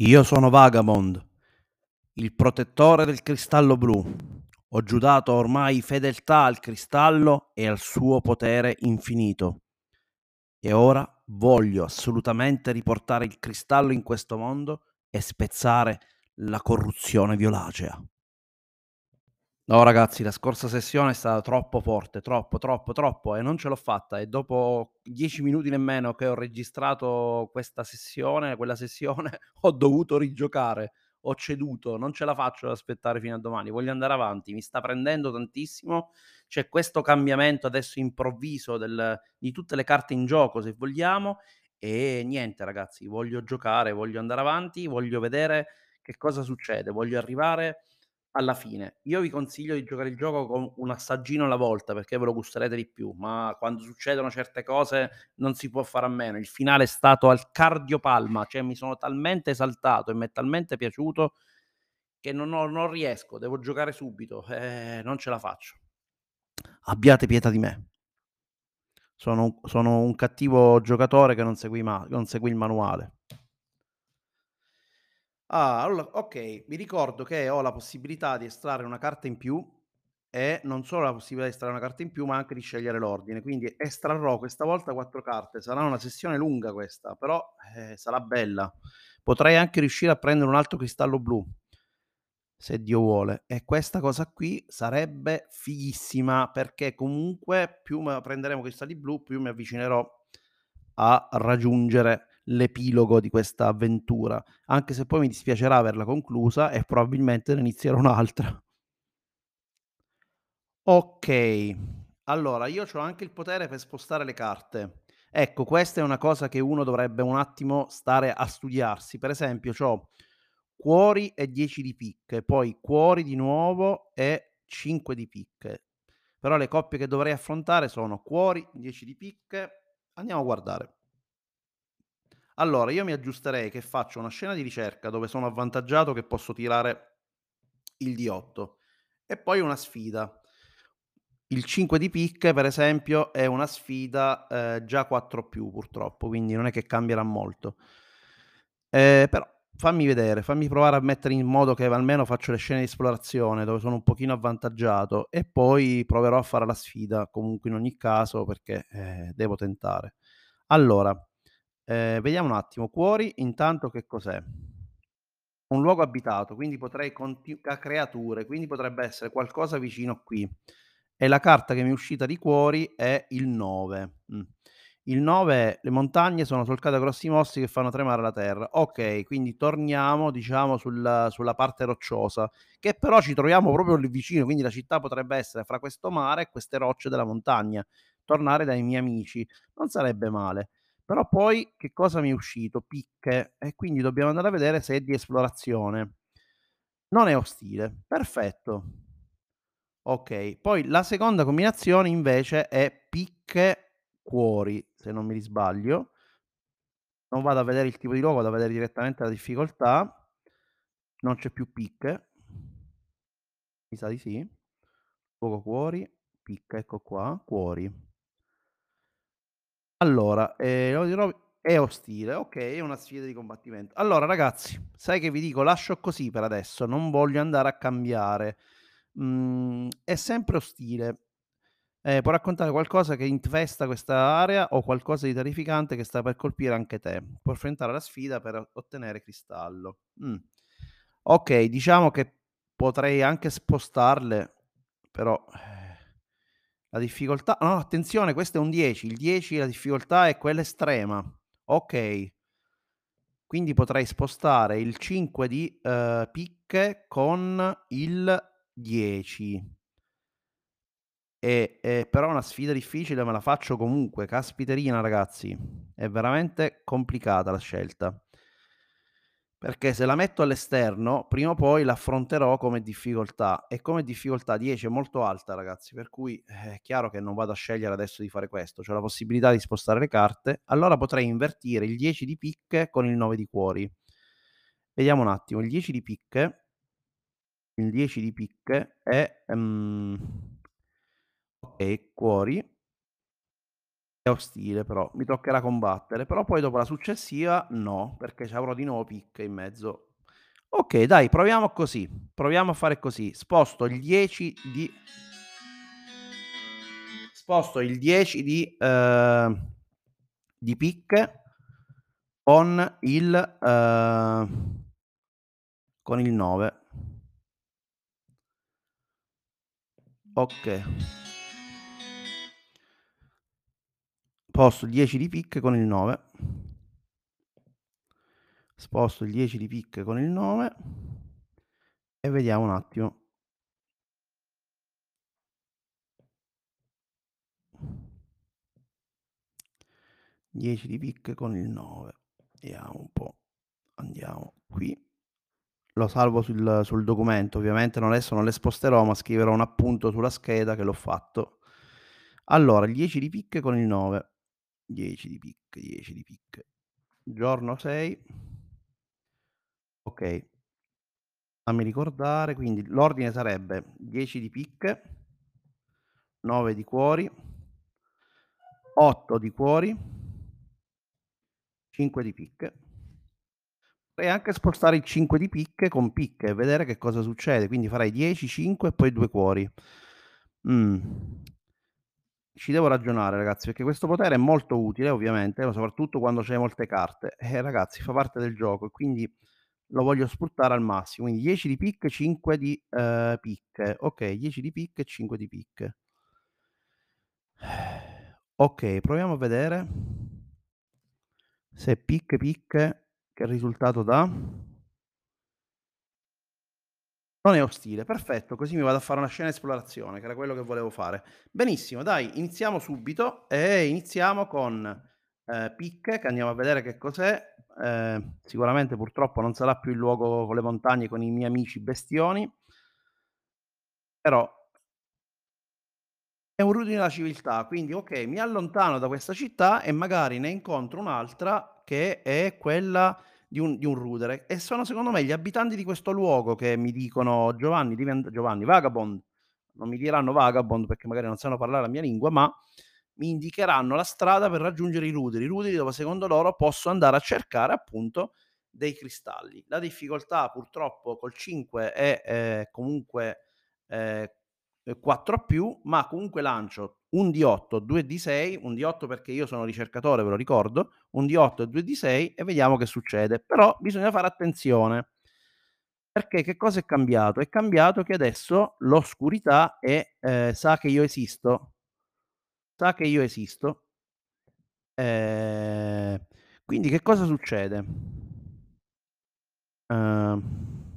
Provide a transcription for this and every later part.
Io sono Vagamond, il protettore del cristallo blu. Ho giurato ormai fedeltà al cristallo e al suo potere infinito. E ora voglio assolutamente riportare il cristallo in questo mondo e spezzare la corruzione violacea. No, ragazzi, la scorsa sessione è stata troppo forte, troppo, troppo, troppo, e non ce l'ho fatta. E dopo dieci minuti nemmeno che ho registrato questa sessione, quella sessione, ho dovuto rigiocare. Ho ceduto, non ce la faccio ad aspettare fino a domani. Voglio andare avanti, mi sta prendendo tantissimo. C'è questo cambiamento adesso improvviso del, di tutte le carte in gioco, se vogliamo. E niente, ragazzi, voglio giocare, voglio andare avanti, voglio vedere che cosa succede, voglio arrivare alla fine. Io vi consiglio di giocare il gioco con un assaggino alla volta, perché ve lo gusterete di più, ma quando succedono certe cose non si può fare a meno. Il finale è stato al cardiopalma, cioè mi sono talmente esaltato e mi è talmente piaciuto che non ho non riesco, devo giocare subito, eh, non ce la faccio. Abbiate pietà di me. Sono sono un cattivo giocatore che non seguì ma non seguì il manuale. Ah, allo okay, mi ricordo che ho la possibilità di estrarre una carta in più e non solo la possibilità di estrarre una carta in più, ma anche di scegliere l'ordine. Quindi estrarrò questa volta 4 carte. Sarà una sessione lunga questa, però, eh, sarà bella. Potrei anche riuscire a prendere un altro cristallo blu, se Dio vuole. E questa cosa qui sarebbe fighissima, perché comunque più prenderemo cristalli blu, più mi avvicinerò a raggiungere l'epilogo di questa avventura, anche se poi mi dispiacerà averla conclusa e probabilmente ne inizierò un'altra. Ok, allora io ho anche il potere per spostare le carte. Ecco, questa è una cosa che uno dovrebbe un attimo stare a studiarsi. Per esempio, ho cuori e 10 di picche, poi cuori di nuovo e 5 di picche. Però le coppie che dovrei affrontare sono cuori, 10 di picche. Andiamo a guardare. Allora, io mi aggiusterei che faccio una scena di ricerca dove sono avvantaggiato che posso tirare il D8 e poi una sfida. Il 5 di picche, per esempio, è una sfida eh, già 4 più purtroppo, quindi non è che cambierà molto. Eh, però fammi vedere, fammi provare a mettere in modo che almeno faccio le scene di esplorazione dove sono un pochino avvantaggiato e poi proverò a fare la sfida comunque in ogni caso perché eh, devo tentare. Allora, eh, vediamo un attimo, cuori intanto che cos'è? Un luogo abitato, quindi potrei conti- creature, quindi potrebbe essere qualcosa vicino qui. E la carta che mi è uscita di cuori è il 9. Mm. Il 9 è le montagne sono solcate da grossi mossi che fanno tremare la terra. Ok, quindi torniamo diciamo sulla, sulla parte rocciosa, che però ci troviamo proprio lì vicino, quindi la città potrebbe essere fra questo mare e queste rocce della montagna. Tornare dai miei amici non sarebbe male. Però poi che cosa mi è uscito? Picche e quindi dobbiamo andare a vedere se è di esplorazione. Non è ostile, perfetto. Ok, poi la seconda combinazione invece è picche cuori, se non mi risbaglio. Non vado a vedere il tipo di logo, vado a vedere direttamente la difficoltà. Non c'è più picche. Mi sa di sì. Fuoco cuori, picca, ecco qua, cuori. Allora, ehm, è ostile, okay, è una sfida di combattimento. Allora ragazzi, sai che vi dico? Lascio così per adesso, non voglio andare a cambiare. Mhmm, è sempre ostile. Ehm, può raccontare qualcosa che infesta questa area o qualcosa di terrificante che sta per colpire anche te. Puoi affrontare la sfida per ottenere cristallo. Mh. Okay, diciamo che potrei anche spostarle, però la difficoltà no, attenzione, questo è un 10. Il 10 la difficoltà è quella estrema. Ok. Quindi potrei spostare il 5 di uh, picche con il 10. E, e, però una sfida difficile me la faccio comunque. Caspiterina, ragazzi. È veramente complicata la scelta. Perché se la metto all'esterno, prima o poi l'affronterò come difficoltà. E come difficoltà 10 è molto alta, ragazzi, per cui eh, è chiaro che non vado a scegliere adesso di fare questo, c'ho la possibilità di spostare le carte, allora potrei invertire il 10 di picche con il 9 di cuori. Vediamo un attimo, il 10 di picche il 10 di picche è um, ok, cuori ostile però, mi toccherà combattere, però poi dopo la successiva no, perché c'avrò di nuovo picche in mezzo. Okay, dai, proviamo così, proviamo a fare così. Sposto il 10 di sposto il 10 di ehm, di picche con il ehm, con il 9. Okay. Sposto il 10 di picche con il 9. Sposto il 10 di picche con il 9 e vediamo un attimo. 10 di picche con il 9. Vediamo un po'. Andiamo qui. Lo salvo sul sul documento, ovviamente non adesso non le sposterò, ma scriverò un appunto sulla scheda che l'ho fatto. Allora, il 10 di picche con il 9. 10 di picche, 10 di picche. Giorno 6. Okay. Fammi ricordare, quindi l'ordine sarebbe 10 di picche, 9 di cuori, 8 di cuori, 5 di picche. Potrei anche spostare il 5 di picche con picche e vedere che cosa succede, quindi farei 10, 5 e poi 2 cuori. Mh. Ci devo ragionare ragazzi, perché questo potere è molto utile ovviamente, ma soprattutto quando c'hai molte carte. Eh, ragazzi, fa parte del gioco e quindi lo voglio sfruttare al massimo. Quindi 10 di picche, 5 di, ehm, picche. Okay, 10 di picche e 5 di picche. Okay, proviamo a vedere se picche, picche che risultato dà? Non è ostile, perfetto, così mi vado a fare una scena esplorazione, che era quello che volevo fare. Benissimo, dai, iniziamo subito e iniziamo con, ehm, picche, che andiamo a vedere che cos'è. Ehm, sicuramente purtroppo non sarà più il luogo con le montagne con i miei amici bestioni. Però è un rudine della civiltà, quindi okay, mi allontano da questa città e magari ne incontro un'altra che è quella di un di un rudere e sono secondo me gli abitanti di questo luogo che mi dicono: "Giovanni and" Giovanni, Vagabond, non mi diranno Vagabond perché magari non sanno parlare la mia lingua, ma mi indicheranno la strada per raggiungere i ruderi, i ruderi dove secondo loro posso andare a cercare appunto dei cristalli. La difficoltà purtroppo col 5 è, ehm, comunque, ehm, 4 a più, ma comunque lancio un D8, 2 D6, un D8 perché io sono ricercatore, ve lo ricordo, un D8 e 2 D6 e vediamo che succede. Però bisogna fare attenzione. Perché che cosa è cambiato? È cambiato che adesso l'oscurità è ehm, sa che io esisto. Sa che io esisto. Ehm, quindi che cosa succede? Uhm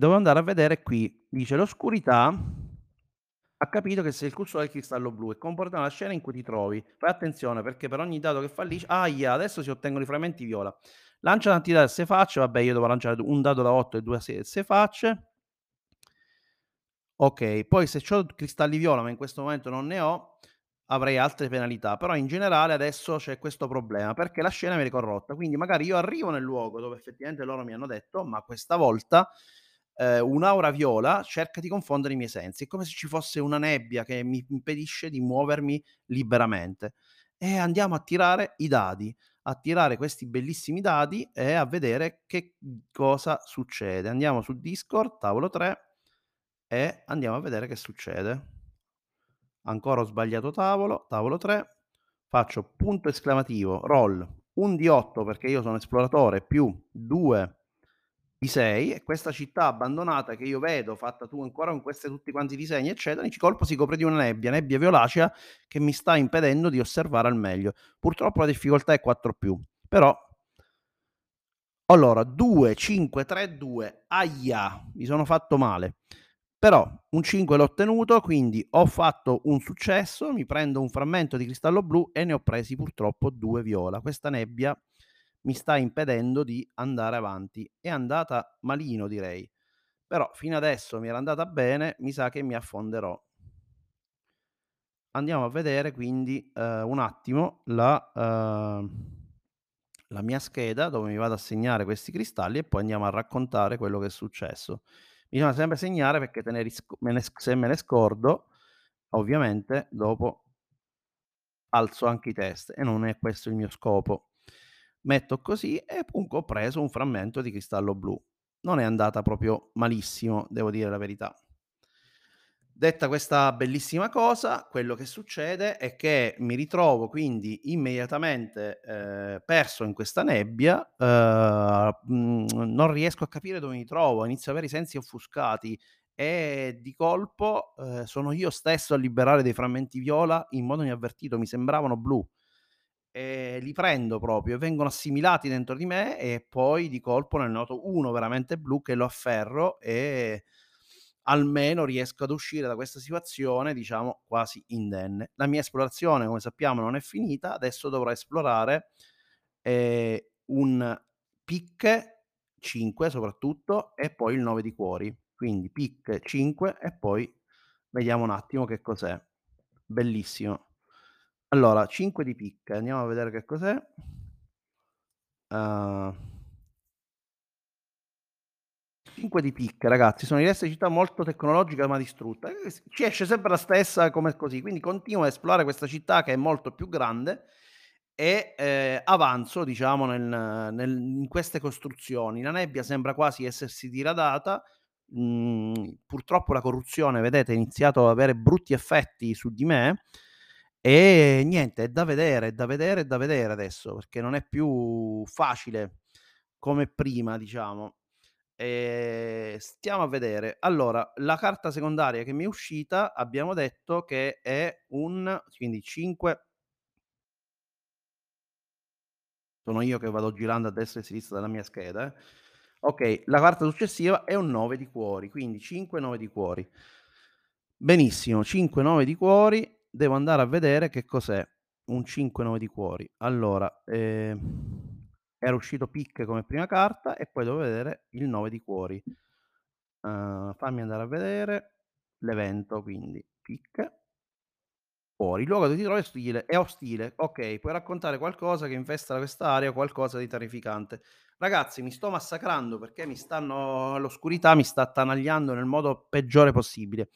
Devo andare a vedere qui, dice: "L'oscurità ha capito che sei il custode del cristallo blu e comporta una scena in cui ti trovi. Fai attenzione perché per ogni dado che fallisci" ahia, adesso si ottengono i frammenti viola. Lancia tanti dadi a 6 facce, vabbè io devo lanciare un dado da 8 e 2 a se 6 facce. Okay, poi se c'ho cristalli viola, ma in questo momento non ne ho, avrei altre penalità, però in generale adesso c'è questo problema, perché la scena viene corrotta. Quindi magari io arrivo nel luogo dove effettivamente loro mi hanno detto, ma questa volta ehm, un'aura viola cerca di confondere i miei sensi. È come se ci fosse una nebbia che mi impedisce di muovermi liberamente. E andiamo a tirare i dadi, a tirare questi bellissimi dadi e a vedere che cosa succede. Andiamo su Discord, tavolo 3 e andiamo a vedere che succede. Ancora ho sbagliato tavolo, tavolo 3, faccio punto esclamativo, roll, un D8 perché io sono esploratore più 2 di 6 e questa città abbandonata che io vedo, fatta tu ancora con queste tutti quanti disegni, eccetera, il colpo si copre di una nebbia, nebbia violacea che mi sta impedendo di osservare al meglio. Purtroppo la difficoltà è 4+, però allora 2, 5, 3, 2, ahia, mi sono fatto male. Però un 5 l'ho ottenuto, quindi ho fatto un successo, mi prendo un frammento di cristallo blu e ne ho presi purtroppo 2 viola. Questa nebbia mi sta impedendo di andare avanti. È andata malino direi, però fino adesso mi era andata bene, mi sa che mi affonderò. Andiamo a vedere quindi, ehm, un attimo la ehm, la mia scheda dove mi vado a segnare questi cristalli e poi andiamo a raccontare quello che è successo. Bisogna sempre segnare perché ne risc me ne se me ne scordo, Ovviamente dopo alzo anche i test e non è questo il mio scopo. Metto così e comunque ho preso un frammento di cristallo blu. Non è andata proprio malissimo, devo dire la verità. Detta questa bellissima cosa, quello che succede è che mi ritrovo quindi immediatamente, ehm, perso in questa nebbia, uhm, mhmm, non riesco a capire dove mi trovo, inizio ad avere i sensi offuscati e di colpo, uhm, sono io stesso a liberare dei frammenti viola in modo inavvertito, mi sembravano blu. Ehm, li prendo proprio e vengono assimilati dentro di me e poi di colpo ne noto uno veramente blu che lo afferro e almeno riesco ad uscire da questa situazione, diciamo, quasi indenne. La mia esplorazione, come sappiamo, non è finita, adesso dovrò esplorare, ehm, un picche 5 soprattutto e poi il 9 di cuori. Quindi picche 5 e poi vediamo un attimo che cos'è. Bellissimo. Allora 5 di picche, andiamo a vedere che cos'è. Uhm 5 di picche ragazzi, sono i resti di città molto tecnologica ma distrutta. E s ci esce sempre la stessa come così, quindi continuo a esplorare questa città che è molto più grande e, ehm, avanzo diciamo nel nel in queste costruzioni. La nebbia sembra quasi essersi diradata, mhmm, purtroppo la corruzione vedete ha iniziato ad avere brutti effetti su di me e niente, è da vedere, è da vedere, è da vedere adesso, perché non è più facile come prima diciamo. Ehm, stiamo a vedere. Allora, la carta secondaria che mi è uscita abbiamo detto che è un quindi 5 sono io che vado girando a destra e a sinistra della mia scheda, eh. Okay, la carta successiva è un 9 di cuori, quindi 5, 9 di cuori. Benissimo, 5, 9 di cuori, devo andare a vedere che cos'è un 5, 9 di cuori. Allora, ehm, era uscito picche come prima carta e poi devo vedere il 9 di cuori. Uhm, fammi andare a vedere l'evento, quindi picche cuori. Il luogo dove ti trovi è ostile è ostile. Okay, puoi raccontare qualcosa che infesta quest'area o qualcosa di terrificante. Ragazzi, mi sto massacrando perché mi stanno l'oscurità mi sta attanagliando nel modo peggiore possibile.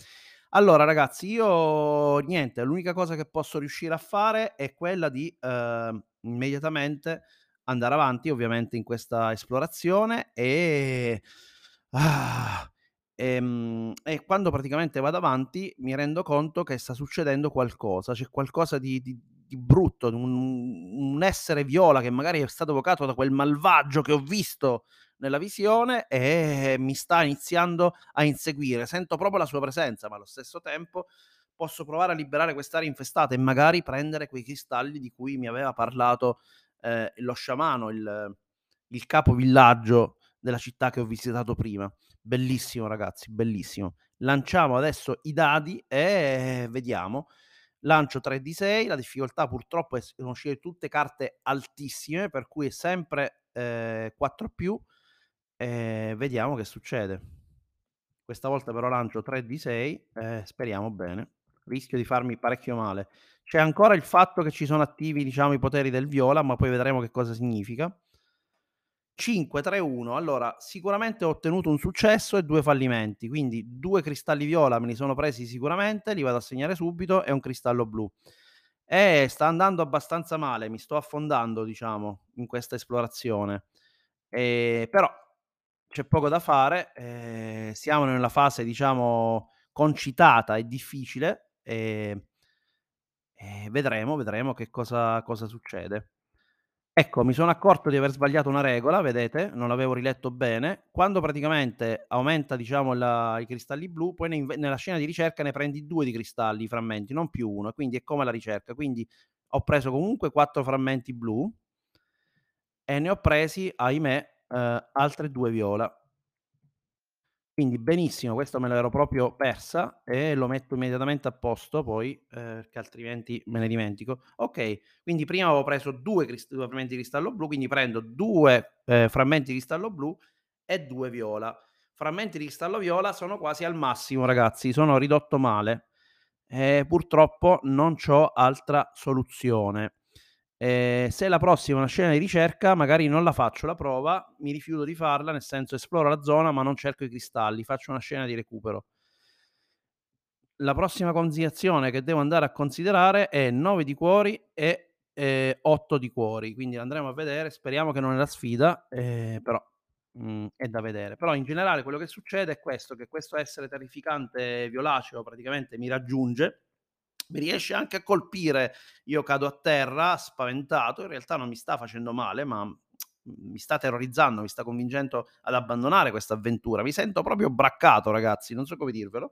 Allora ragazzi, io niente, l'unica cosa che posso riuscire a fare è quella di, uhm, immediatamente andare avanti ovviamente in questa esplorazione e ah, ehm, e quando praticamente vado avanti mi rendo conto che sta succedendo qualcosa, c'è qualcosa di di di brutto, un un essere viola che magari è stato evocato da quel malvagio che ho visto nella visione e mi sta iniziando a inseguire. Sento proprio la sua presenza, ma allo stesso tempo posso provare a liberare quest'area infestata e magari prendere quei cristalli di cui mi aveva parlato, ehm, lo sciamano, il il capo villaggio della città che ho visitato prima. Bellissimo ragazzi, bellissimo. Lanciamo adesso i dadi e vediamo. Lancio 3 di 6, la difficoltà purtroppo è uscite tutte carte altissime, per cui è sempre, ehm, 4+, e vediamo che succede. Questa volta però lancio 3 di 6 e speriamo bene. Rischio di farmi parecchio male. C'è ancora il fatto che ci sono attivi, diciamo, i poteri del viola, ma poi vedremo che cosa significa. 5, 3, 1. Allora, sicuramente ho ottenuto un successo e 2 fallimenti, quindi 2 cristalli viola me li sono presi sicuramente, li vado a segnare subito e un cristallo blu. Eh, sta andando abbastanza male, mi sto affondando, diciamo, in questa esplorazione. Ehm, però c'è poco da fare, ehm, siamo nella fase, diciamo, concitata e difficile, ehm e vedremo, vedremo che cosa cosa succede. Ecco, mi sono accorto di aver sbagliato una regola, vedete, non l'avevo riletto bene. Quando praticamente aumenta, diciamo, la i cristalli blu, poi ne nella scena di ricerca ne prendi 2 di cristalli, frammenti, non più 1, quindi è come la ricerca. Quindi ho preso comunque 4 frammenti blu e ne ho presi, ahimè, ehm, altre 2 viola. Quindi benissimo, questa me l'ero proprio persa e lo metto immediatamente a posto poi, ehm, perché altrimenti me ne dimentico. Okay, quindi prima avevo preso 2 crist 2 frammenti di cristallo blu, quindi prendo 2, ehm, frammenti di cristallo blu e 2 viola. Frammenti di cristallo viola sono quasi al massimo ragazzi, sono ridotto male. E purtroppo non c'ho altra soluzione. Ehm, se la prossima è una scena di ricerca, magari non la faccio la prova, mi rifiuto di farla, nel senso esploro la zona ma non cerco i cristalli, faccio una scena di recupero. La prossima considerazione che devo andare a considerare è 9 di cuori e, ehm, 8 di cuori, quindi andremo a vedere, speriamo che non è la sfida, ehm, però, mhmm, è da vedere. Però in generale quello che succede è questo, che questo essere terrificante violaceo praticamente mi raggiunge, mi riesce anche a colpire, io cado a terra spaventato, in realtà non mi sta facendo male, ma, mhmm, mi sta terrorizzando, mi sta convincendo ad abbandonare questa avventura. Mi sento proprio braccato ragazzi, non so come dirvelo.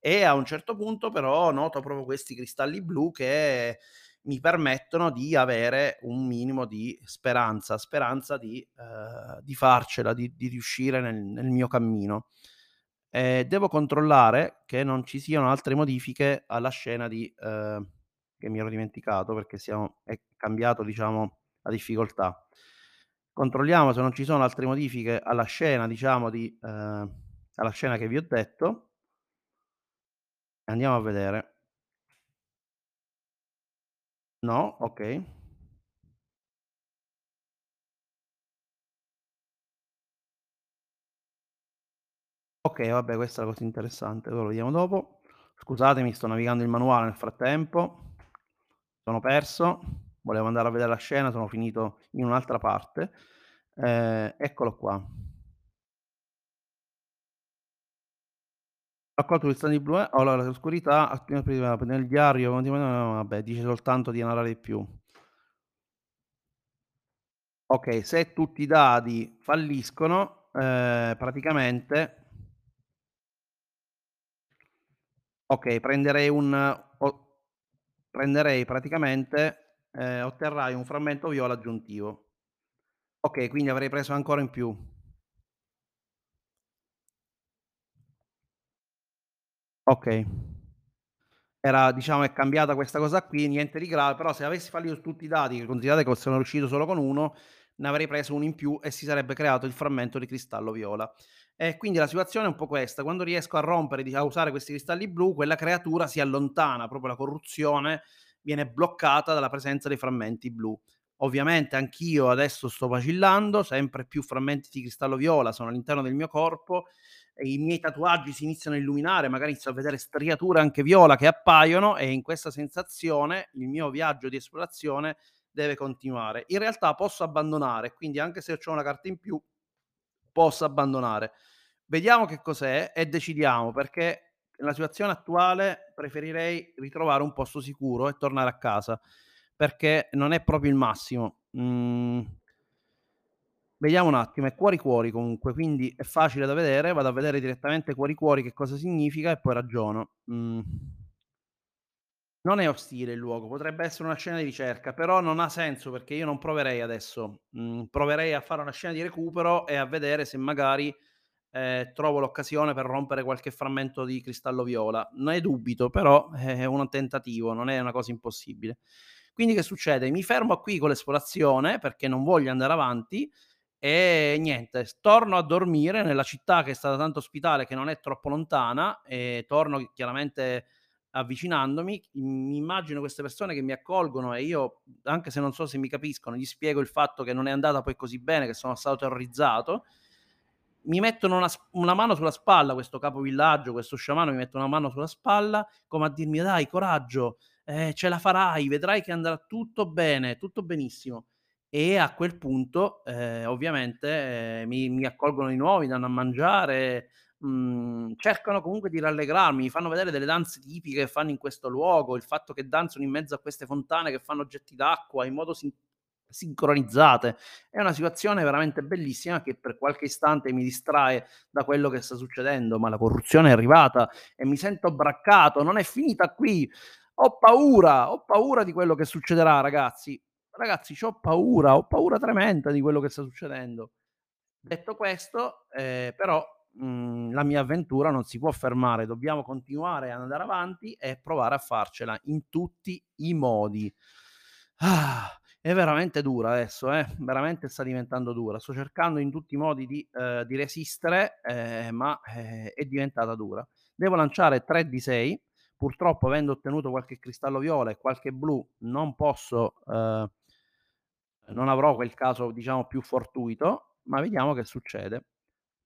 E a un certo punto però noto proprio questi cristalli blu che mi permettono di avere un minimo di speranza, speranza di ehm, di farcela, di di riuscire nel nel mio cammino. Ehm, devo controllare che non ci siano altre modifiche alla scena di ehm, che mi ero dimenticato perché siamo è cambiato diciamo la difficoltà. Controlliamo se non ci sono altre modifiche alla scena diciamo di ehm, alla scena che vi ho detto Andiamo a vedere. No, okay. Okay, vabbè questa è la cosa interessante, lo vediamo dopo. Scusatemi, sto navigando il manuale nel frattempo. Sono perso, volevo andare a vedere la scena, sono finito in un'altra parte. Ehm, eccolo qua. Raccolto cristalli blu eh, allora l'oscurità attiva prima nel diario vabbè, dice soltanto di narrare di più. Okay, se tutti i dadi falliscono, ehm, praticamente Okay, prenderei un o prenderei praticamente ehm, otterrai un frammento viola aggiuntivo. Okay, quindi avrei preso ancora in più. Okay. Era diciamo è cambiata questa cosa qui, niente di grave, però se avessi fallito tutti i dati, considerate che sono riuscito solo con 1, ne avrei preso 1 in più e si sarebbe creato il frammento di cristallo viola. E quindi la situazione è un po' questa: quando riesco a rompere a usare questi cristalli blu, quella creatura si allontana, proprio la corruzione viene bloccata dalla presenza dei frammenti blu. Ovviamente anch'io adesso sto vacillando, sempre più frammenti di cristallo viola sono all'interno del mio corpo e i miei tatuaggi si iniziano a illuminare, magari inizio a vedere striature anche viola che appaiono e in questa sensazione il mio viaggio di esplorazione deve continuare. In realtà posso abbandonare, quindi anche se c'ho una carta in più, posso abbandonare. Vediamo che cos'è e decidiamo, perché nella situazione attuale preferirei ritrovare un posto sicuro e tornare a casa, perché non è proprio il massimo. Mhmm Vediamo un attimo, è cuori cuori comunque, quindi è facile da vedere, vado a vedere direttamente cuori cuori che cosa significa e poi ragiono. Mhmm, non è ostile il luogo, potrebbe essere una scena di ricerca, però non ha senso perché io non proverei adesso. Mhmm, proverei a fare una scena di recupero e a vedere se magari, ehm, trovo l'occasione per rompere qualche frammento di cristallo viola. Ne dubito, però è un tentativo, non è una cosa impossibile. Quindi che succede? Mi fermo qui con l'esplorazione perché non voglio andare avanti e niente, torno a dormire nella città che è stata tanto ospitale, che non è troppo lontana, e torno chiaramente avvicinandomi, mi immagino queste persone che mi accolgono e io, anche se non so se mi capiscono, gli spiego il fatto che non è andata poi così bene, che sono stato terrorizzato. Mi mettono una una mano sulla spalla, questo capovillaggio, questo sciamano mi mette una mano sulla spalla, come a dirmi: "Dai coraggio, ehm, ce la farai, vedrai che andrà tutto bene, tutto benissimo". E a quel punto, ehm, ovviamente, ehm, mi mi accolgono di nuovo, mi danno a mangiare, mhmm, cercano comunque di rallegrarmi, mi fanno vedere delle danze tipiche che fanno in questo luogo, il fatto che danzano in mezzo a queste fontane che fanno getti d'acqua in modo sin sincronizzate. È una situazione veramente bellissima che per qualche istante mi distrae da quello che sta succedendo, ma la corruzione è arrivata e mi sento braccato, non è finita qui. Ho paura, ho paura di quello che succederà ragazzi. Ragazzi c'ho paura, ho paura tremenda di quello che sta succedendo. Detto questo, ehm, però, mhmm, la mia avventura non si può fermare, dobbiamo continuare ad andare avanti e provare a farcela in tutti i modi. Ah, è veramente dura adesso, eh, veramente sta diventando dura. Sto cercando in tutti i modi di ehm, di resistere, ehm, ma, ehm, è diventata dura. Devo lanciare 3 di 6, purtroppo avendo ottenuto qualche cristallo viola e qualche blu non posso, ehm non avrò quel caso diciamo più fortuito, ma vediamo che succede.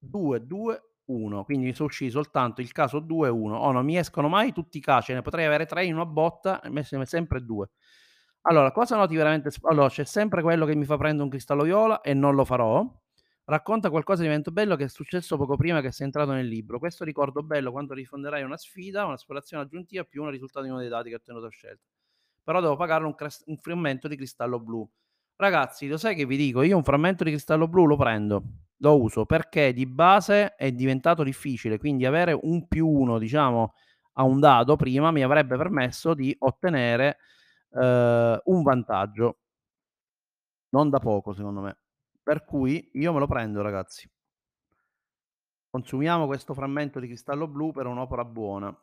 2, 2, 1, quindi mi so' usciti soltanto il caso 2 e 1. Oh, non mi escono mai tutti i casi, ne potrei avere 3 in una botta me se sempre 2. Allora, cosa noti veramente allora, c'è sempre quello che mi fa prendere un cristallo viola e non lo farò. Racconta qualcosa di evento bello che è successo poco prima che sei entrato nel libro. Questo ricordo bello quando risponderai a una sfida, un'esplorazione aggiuntiva più un risultato di uno dei dati che ho ottenuto a scelta. Però devo pagare un cres un frammento di cristallo blu. Ragazzi, lo sai che vi dico? Io un frammento di cristallo blu lo prendo, lo uso perché di base è diventato difficile, quindi avere un più 1 diciamo a un dado prima mi avrebbe permesso di ottenere, ehm, un vantaggio. Non da poco secondo me. Per cui io me lo prendo ragazzi. Consumiamo questo frammento di cristallo blu per un'opera buona.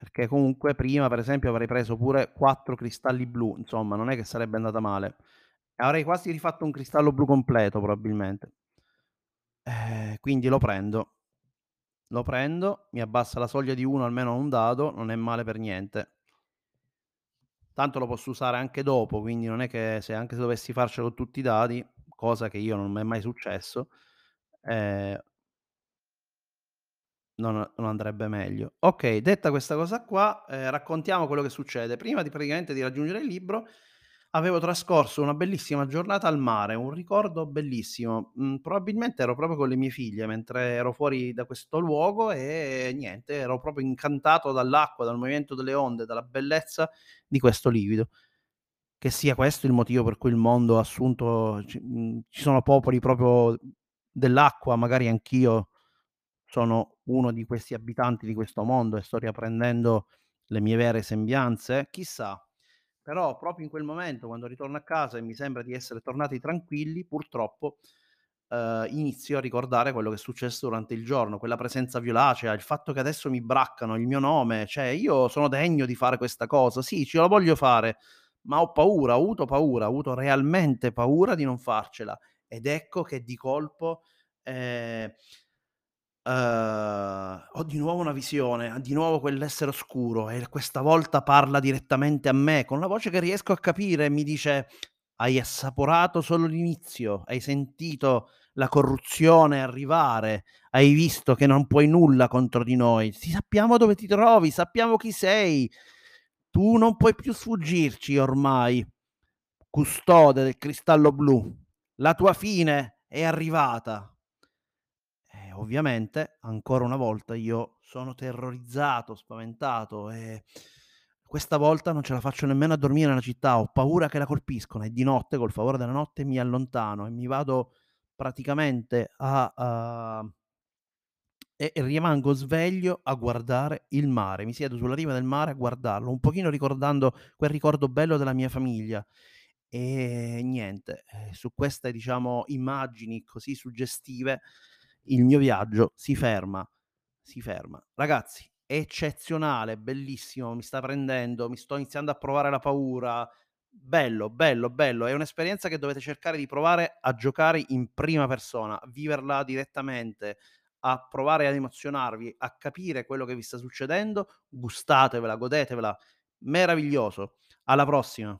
Perché comunque prima, per esempio, avrei preso pure 4 cristalli blu, insomma non è che sarebbe andata male. Avrei quasi rifatto un cristallo blu completo probabilmente. Eh, quindi lo prendo. Lo prendo, mi abbassa la soglia di 1 almeno a un dado, non è male per niente. Tanto lo posso usare anche dopo, quindi non è che se anche se dovessi farcelo tutti i dadi, cosa che io non m'è mai successo, ehm non non andrebbe meglio. Okay, detta questa cosa qua, ehm, raccontiamo quello che succede. Prima di praticamente di raggiungere il libro, avevo trascorso una bellissima giornata al mare, un ricordo bellissimo. Mhmm, probabilmente ero proprio con le mie figlie mentre ero fuori da questo luogo e niente, ero proprio incantato dall'acqua, dal movimento delle onde, dalla bellezza di questo livido. Che sia questo il motivo per cui il mondo ha assunto ci mhmm, ci sono popoli proprio dell'acqua, magari anch'io sono uno di questi abitanti di questo mondo e sto riapprendendo le mie vere sembianze? Chissà. Però proprio in quel momento, quando ritorno a casa e mi sembra di essere tornati tranquilli, purtroppo, ehm, inizio a ricordare quello che è successo durante il giorno, quella presenza violacea, il fatto che adesso mi braccano il mio nome, cioè io sono degno di fare questa cosa, sì, ce la voglio fare, ma ho paura, ho avuto paura, ho avuto realmente paura di non farcela. Ed ecco che di colpo, ehm Uhm, ho di nuovo una visione, di nuovo quell'essere oscuro e questa volta parla direttamente a me, con una voce che riesco a capire mi dice: "Hai assaporato solo l'inizio, hai sentito la corruzione arrivare, hai visto che non puoi nulla contro di noi. Sì, sappiamo dove ti trovi, sappiamo chi sei. Tu non puoi più sfuggirci ormai, custode del cristallo blu. La tua fine è arrivata." Eh, ovviamente, ancora una volta io sono terrorizzato, spaventato e questa volta non ce la faccio nemmeno a dormire nella città, ho paura che la colpiscono e di notte, col favore della notte, mi allontano e mi vado praticamente a a e rimango sveglio a guardare il mare. Mi siedo sulla riva del mare a guardarlo, un pochino ricordando quel ricordo bello della mia famiglia. E niente, ehm, su queste, diciamo, immagini così suggestive, il mio viaggio si ferma, si ferma. Ragazzi, eccezionale, bellissimo, mi sta prendendo, mi sto iniziando a provare la paura. Bello, bello, bello. È un'esperienza che dovete cercare di provare a giocare in prima persona, a viverla direttamente, a provare ad emozionarvi, a capire quello che vi sta succedendo. Gustatevela, godetevela. Meraviglioso. Alla prossima.